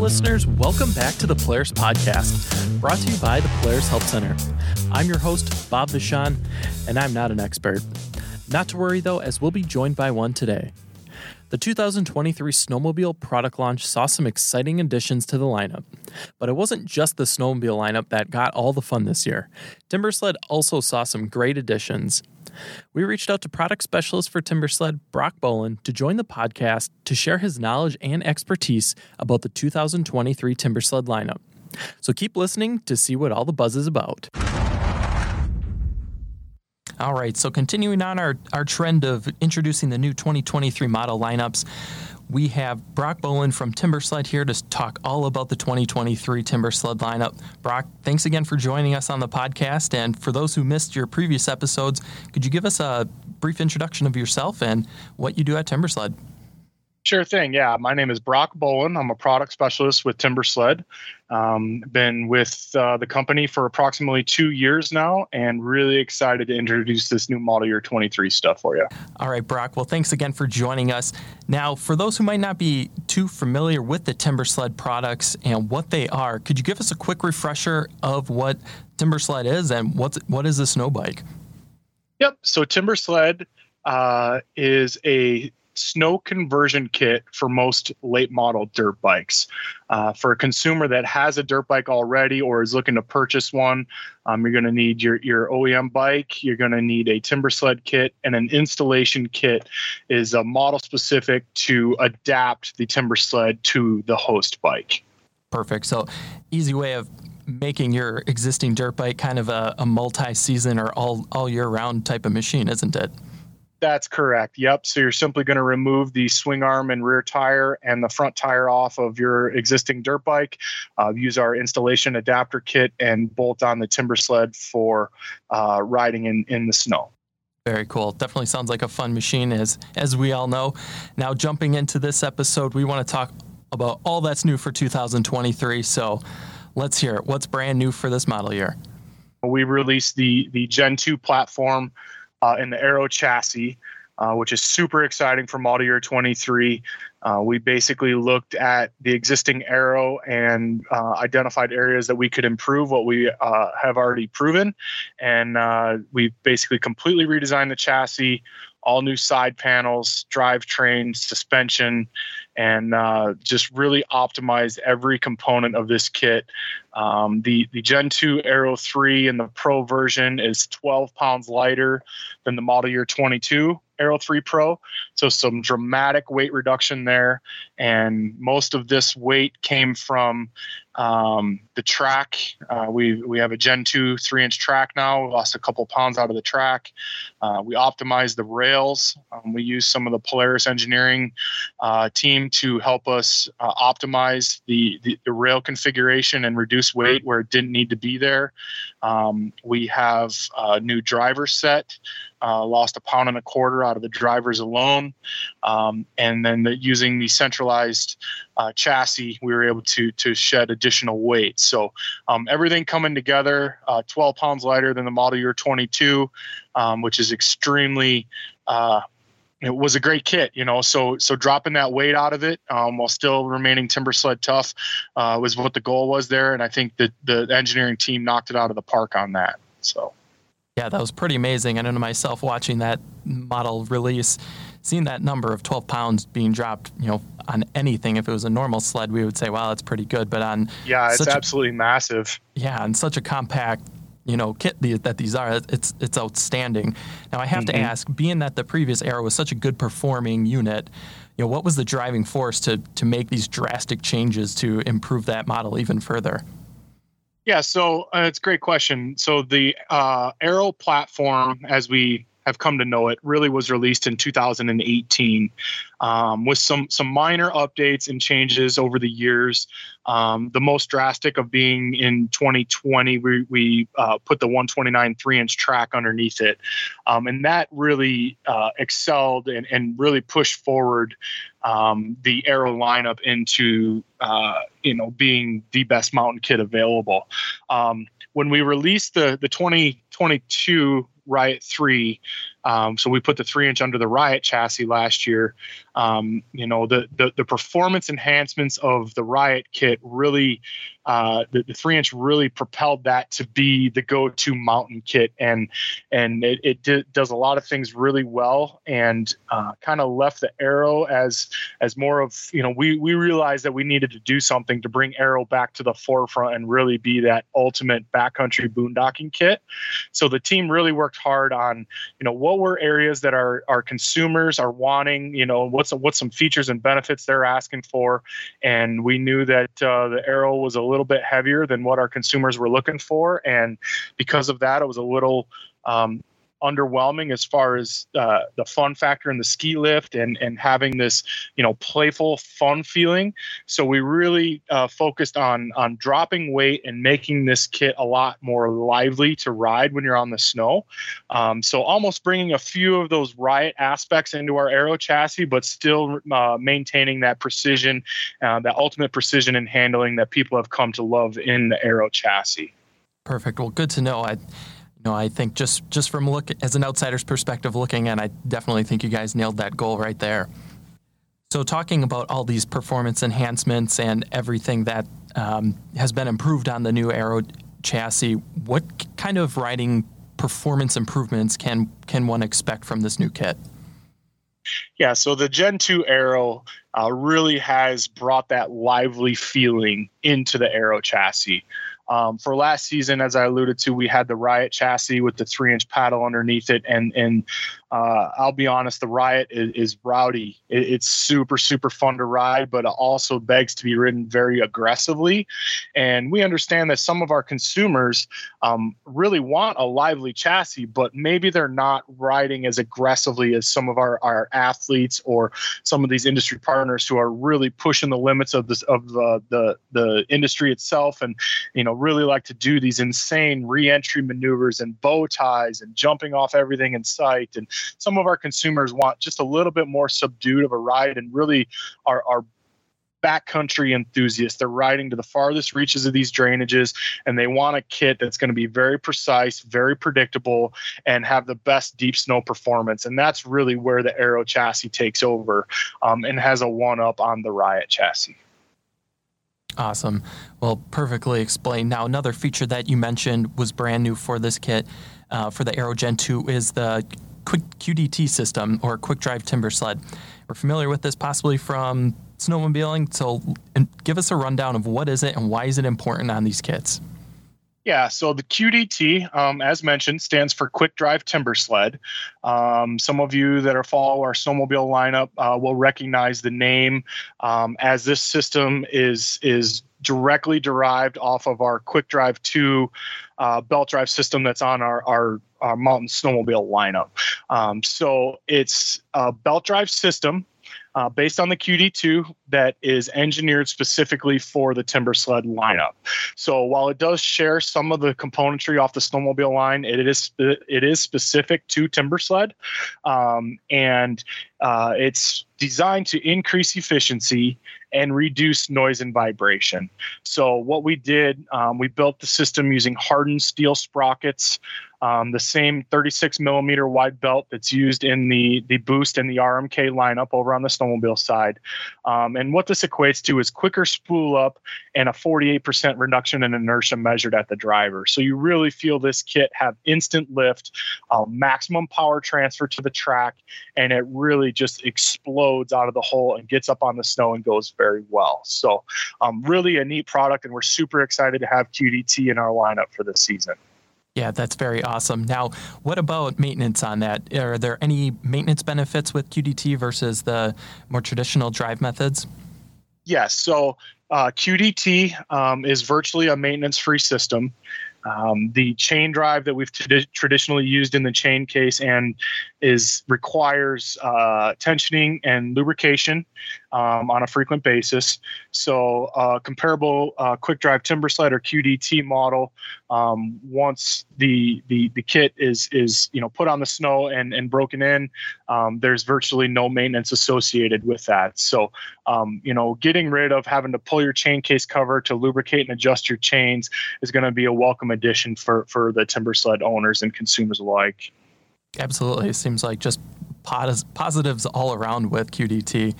Listeners. Welcome back to the Polaris Podcast, brought to you by the Polaris Help Center. I'm your host, Bob Vachon, and I'm not an expert. Not to worry, though, as we'll be joined by one today. The 2023 snowmobile product launch saw some exciting additions to the lineup. But it wasn't just the snowmobile lineup that got all the fun this year. Timbersled also saw some great additions. We reached out to product specialist for Timbersled, Brock Bolin, to join the podcast to share his knowledge and expertise about the 2023 Timbersled lineup. So keep listening to see what all the buzz is about. All right, so continuing on our, our trend of introducing the new 2023 model lineups, we have Brock Bolin from Timbersled here to talk all about the 2023 Timbersled lineup. Brock, thanks again for joining us on the podcast. And for those who missed your previous episodes, could you give us a brief introduction of yourself and what you do at Timbersled? Sure thing. Yeah, my name is Brock Bolin. I'm a product specialist with Timbersled. Um, been with uh, the company for approximately two years now, and really excited to introduce this new model year 23 stuff for you. All right, Brock. Well, thanks again for joining us. Now, for those who might not be too familiar with the Timbersled products and what they are, could you give us a quick refresher of what Timbersled is and what's what is a snow bike? Yep. So Timbersled uh, is a snow conversion kit for most late model dirt bikes. Uh, for a consumer that has a dirt bike already or is looking to purchase one, um, you're going to need your, your OEM bike, you're going to need a Timbersled kit, and an installation kit is a model specific to adapt the Timbersled to the host bike. Perfect. So, easy way of making your existing dirt bike kind of a, a multi-season or all all year round type of machine, isn't it? That's correct. Yep. So you're simply going to remove the swing arm and rear tire and the front tire off of your existing dirt bike. Uh, use our installation adapter kit and bolt on the Timbersled for uh, riding in, in the snow. Very cool. Definitely sounds like a fun machine, as as we all know. Now, jumping into this episode, we want to talk about all that's new for 2023. So, let's hear it. What's brand new for this model year? We released the the Gen 2 platform uh, in the Aero chassis, uh, which is super exciting for model year 23. Uh, we basically looked at the existing Aero and uh, identified areas that we could improve what we uh, have already proven. And uh, we basically completely redesigned the chassis, all new side panels, drivetrain, suspension, and uh, just really optimize every component of this kit. Um, the the Gen 2 Aero 3 and the Pro version is 12 pounds lighter than the model year 22 Aero 3 Pro. So some dramatic weight reduction there, and most of this weight came from um, the track. Uh, we we have a Gen 2 three inch track now. We lost a couple pounds out of the track. Uh, we optimized the rails. Um, we used some of the Polaris engineering uh, team to help us uh, optimize the, the, the rail configuration and reduce weight where it didn't need to be there. Um, we have a new driver set. Uh, lost a pound and a quarter out of the drivers alone. Um, and then the, using the centralized uh, chassis, we were able to to shed additional weight. So um, everything coming together, uh, 12 pounds lighter than the model year 22, um, which is extremely uh, it was a great kit, you know. So so dropping that weight out of it um, while still remaining Timbersled tough uh, was what the goal was there, and I think that the engineering team knocked it out of the park on that. So yeah, that was pretty amazing. I know myself watching that model release, seeing that number of 12 pounds being dropped, you know, on anything. If it was a normal sled, we would say, wow, that's pretty good. But on yeah, it's absolutely a, massive. Yeah, and such a compact, you know, kit that these are, it's it's outstanding. Now I have mm-hmm. to ask, being that the previous Aero was such a good performing unit, you know, what was the driving force to to make these drastic changes to improve that model even further? Yeah, so uh, it's a great question. So the uh, Aero platform, as we have come to know it, really was released in 2018 um, with some some minor updates and changes over the years. Um, the most drastic of being in 2020, we, we uh, put the 129 three inch track underneath it, um, and that really uh, excelled and, and really pushed forward um, the Arrow lineup into uh, you know being the best mountain kit available. Um, when we released the the 2022 Riot 3, Um, so we put the three inch under the Riot chassis last year. Um, you know, the, the the performance enhancements of the Riot kit really uh, the, the, three inch really propelled that to be the go-to mountain kit. And and it, it d- does a lot of things really well and uh, kind of left the arrow as as more of you know we we realized that we needed to do something to bring arrow back to the forefront and really be that ultimate backcountry boondocking kit. So the team really worked hard on you know what were areas that our our consumers are wanting you know what's what's some features and benefits they're asking for. And we knew that uh, the arrow was a little bit heavier than what our consumers were looking for. And because of that, it was a little um, underwhelming as far as uh, the fun factor in the ski lift and and having this you know playful fun feeling. So we really uh, focused on on dropping weight and making this kit a lot more lively to ride when you're on the snow. Um, so almost bringing a few of those riot aspects into our aero chassis but still uh, maintaining that precision uh, that ultimate precision and handling that people have come to love in the aero chassis. Perfect. Well good to know. I no, I think just just from look as an outsider's perspective looking in, I definitely think you guys nailed that goal right there. So, talking about all these performance enhancements and everything that um, has been improved on the new Aero chassis, what kind of riding performance improvements can can one expect from this new kit? Yeah, so the Gen 2 Aero uh, really has brought that lively feeling into the Aero chassis. Um, for last season, as I alluded to, we had the Riot chassis with the three inch paddle underneath it, and and uh, I'll be honest, the Riot is, is rowdy. It, it's super super fun to ride, but it also begs to be ridden very aggressively. And we understand that some of our consumers um, really want a lively chassis, but maybe they're not riding as aggressively as some of our, our athletes or some of these industry partners who are really pushing the limits of this of the the, the industry itself, and you know really like to do these insane re-entry maneuvers and bow ties and jumping off everything in sight and some of our consumers want just a little bit more subdued of a ride and really are, are backcountry enthusiasts. They're riding to the farthest reaches of these drainages, and they want a kit that's going to be very precise, very predictable, and have the best deep snow performance. And that's really where the Aero chassis takes over um, and has a one up on the Riot chassis. Awesome. Well, perfectly explained. Now, another feature that you mentioned was brand new for this kit uh, for the Aero Gen 2 is the quick QDT system or quick drive Timbersled. We're familiar with this possibly from snowmobiling. So give us a rundown of what is it and why is it important on these kits? Yeah, so the QDT, um, as mentioned, stands for Quick Drive Timber Sled. Um, some of you that are follow our snowmobile lineup uh, will recognize the name, um, as this system is is directly derived off of our Quick Drive 2 uh, belt drive system that's on our, our, our mountain snowmobile lineup. Um, so it's a belt drive system uh, based on the QD2 that is engineered specifically for the Timbersled lineup. So while it does share some of the componentry off the snowmobile line, it is it is specific to Timbersled, um, and uh, it's designed to increase efficiency and reduce noise and vibration. So what we did, um, we built the system using hardened steel sprockets um, the same 36 millimeter wide belt that's used in the the Boost and the RMK lineup over on the snowmobile side. Um, and what this equates to is quicker spool up and a 48% reduction in inertia measured at the driver. So you really feel this kit have instant lift, uh, maximum power transfer to the track, and it really just explodes out of the hole and gets up on the snow and goes very well. So um, really a neat product, and we're super excited to have QDT in our lineup for this season. Yeah, that's very awesome. Now, what about maintenance on that? Are there any maintenance benefits with QDT versus the more traditional drive methods? Yes. So uh, QDT um, is virtually a maintenance free system. Um, the chain drive that we've t- traditionally used in the chain case and is requires uh, tensioning and lubrication um, on a frequent basis. So, uh, comparable uh, quick drive Timbersled or QDT model, um, once the, the the kit is is you know put on the snow and and broken in, um, there's virtually no maintenance associated with that. So, um, you know, getting rid of having to pull your chain case cover to lubricate and adjust your chains is going to be a welcome addition for for the Timbersled owners and consumers alike. Absolutely. It seems like just positives all around with QDT.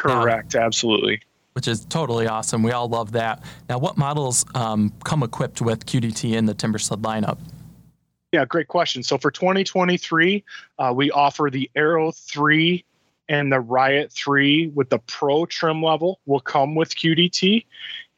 Correct. Um, absolutely. Which is totally awesome. We all love that. Now, what models um, come equipped with QDT in the Timbersled lineup? Yeah, great question. So for 2023, uh, we offer the Arrow 3 and the Riot 3 with the Pro trim level will come with QDT.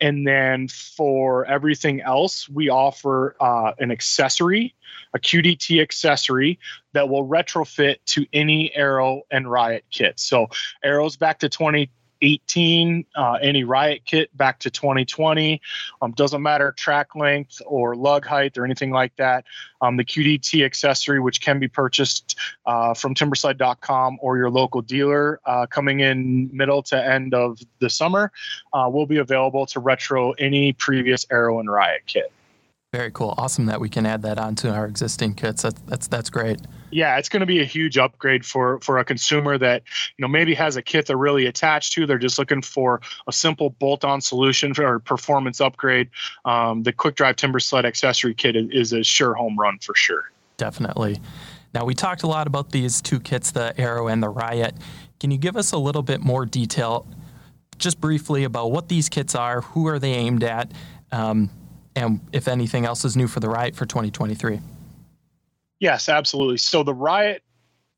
And then for everything else, we offer uh, an accessory, a QDT accessory that will retrofit to any Arrow and Riot kit. So Arrow's back to 20 18, uh, any riot kit back to 2020. Um, doesn't matter track length or lug height or anything like that. Um, the QDT accessory, which can be purchased uh, from timbersled.com or your local dealer uh, coming in middle to end of the summer, uh, will be available to retro any previous Arrow and Riot kit. Very cool. Awesome that we can add that onto our existing kits. That's that's that's great. Yeah, it's going to be a huge upgrade for for a consumer that you know maybe has a kit they're really attached to. They're just looking for a simple bolt-on solution for performance upgrade. Um, the Quick Drive Timbersled accessory kit is a sure home run for sure. Definitely. Now we talked a lot about these two kits, the Arrow and the Riot. Can you give us a little bit more detail, just briefly, about what these kits are? Who are they aimed at? Um, and if anything else is new for the Riot for 2023. Yes, absolutely. So the Riot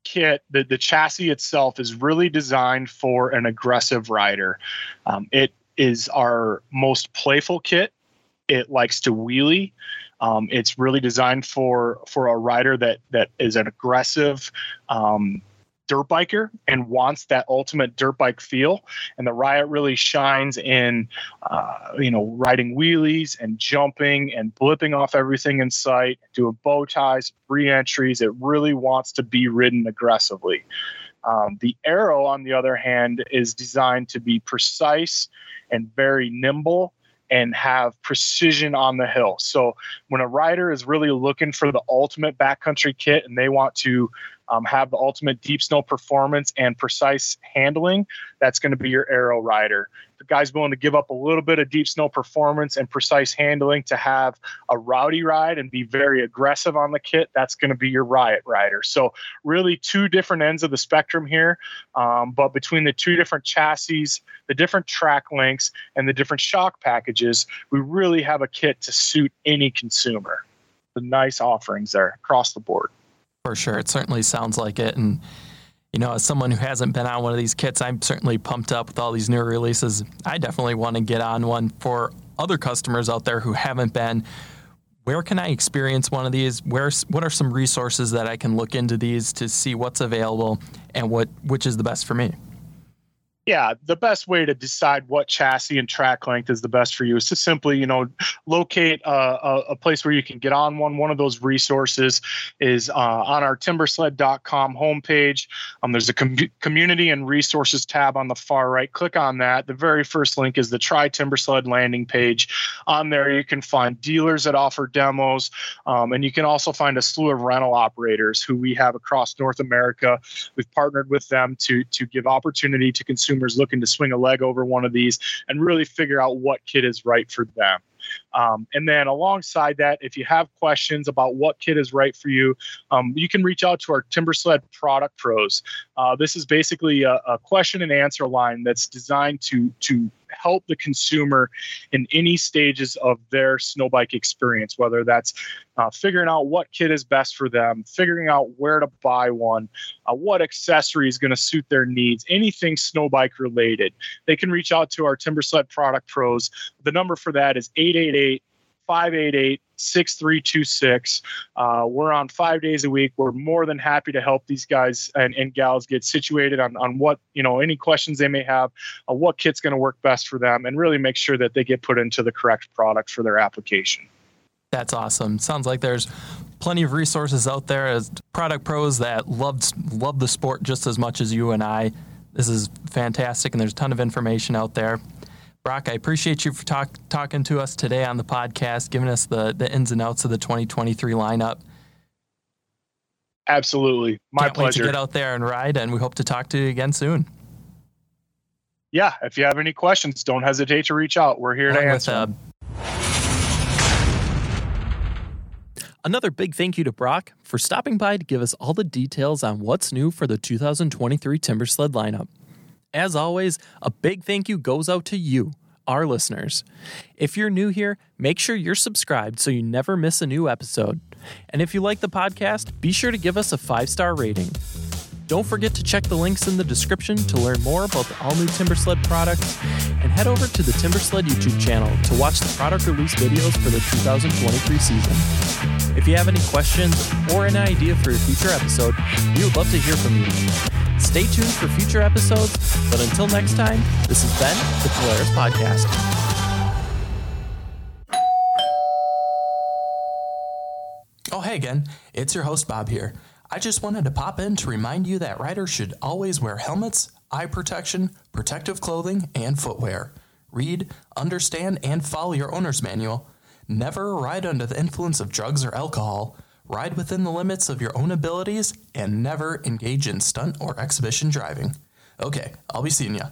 kit, the, the chassis itself is really designed for an aggressive rider. Um, it is our most playful kit. It likes to wheelie. Um, it's really designed for for a rider that that is an aggressive, um, dirt biker and wants that ultimate dirt bike feel. And the Riot really shines in, uh, you know, riding wheelies and jumping and blipping off everything in sight, doing bow ties, re-entries. It really wants to be ridden aggressively. Um, the arrow, on the other hand, is designed to be precise and very nimble and have precision on the hill. So when a rider is really looking for the ultimate backcountry kit and they want to um, have the ultimate deep snow performance and precise handling, that's going to be your Aero rider. The guy's willing to give up a little bit of deep snow performance and precise handling to have a rowdy ride and be very aggressive on the kit. That's going to be your Riot rider. So really, two different ends of the spectrum here. Um, but between the two different chassis, the different track lengths, and the different shock packages, we really have a kit to suit any consumer. The nice offerings there across the board. For sure. It certainly sounds like it. And, you know, as someone who hasn't been on one of these kits, I'm certainly pumped up with all these new releases. I definitely want to get on one for other customers out there who haven't been. Where can I experience one of these? Where, what are some resources that I can look into these to see what's available and what which is the best for me? Yeah, the best way to decide what chassis and track length is the best for you is to simply, you know, locate a, a, a place where you can get on one. One of those resources is uh, on our timbersled.com homepage. Um, there's a com- community and resources tab on the far right. Click on that. The very first link is the Try Timbersled landing page. On there, you can find dealers that offer demos, um, and you can also find a slew of rental operators who we have across North America. We've partnered with them to to give opportunity to consumers looking to swing a leg over one of these and really figure out what kit is right for them. Um, and then alongside that, if you have questions about what kit is right for you, um, you can reach out to our Timbersled product pros. Uh, this is basically a, a, question and answer line that's designed to to help the consumer in any stages of their snow bike experience, whether that's uh, figuring out what kit is best for them, figuring out where to buy one, uh, what accessory is going to suit their needs, anything snow bike related. They can reach out to our Timbersled product pros. The number for that is 888 588 6326. Uh, we're on five days a week. We're more than happy to help these guys and, and gals get situated on, on what, you know, any questions they may have, uh, what kit's going to work best for them, and really make sure that they get put into the correct product for their application. That's awesome. Sounds like there's plenty of resources out there as product pros that love love the sport just as much as you and I. This is fantastic, and there's a ton of information out there. Brock, I appreciate you for talk, talking to us today on the podcast, giving us the, the ins and outs of the 2023 lineup. Absolutely. My Can't pleasure. Wait to get out there and ride, and we hope to talk to you again soon. Yeah, if you have any questions, don't hesitate to reach out. We're here Along to answer. With, uh, Another big thank you to Brock for stopping by to give us all the details on what's new for the 2023 Timbersled lineup. As always, a big thank you goes out to you, our listeners. If you're new here, make sure you're subscribed so you never miss a new episode. And if you like the podcast, be sure to give us a five star rating. Don't forget to check the links in the description to learn more about the all new Timbersled products and head over to the Timbersled YouTube channel to watch the product release videos for the 2023 season. If you have any questions or an idea for a future episode, we would love to hear from you. Stay tuned for future episodes, but until next time, this has been the Polaris Podcast. Oh, hey again, it's your host Bob here. I just wanted to pop in to remind you that riders should always wear helmets, eye protection, protective clothing, and footwear. Read, understand, and follow your owner's manual. Never ride under the influence of drugs or alcohol. Ride within the limits of your own abilities and never engage in stunt or exhibition driving. Okay, I'll be seeing ya.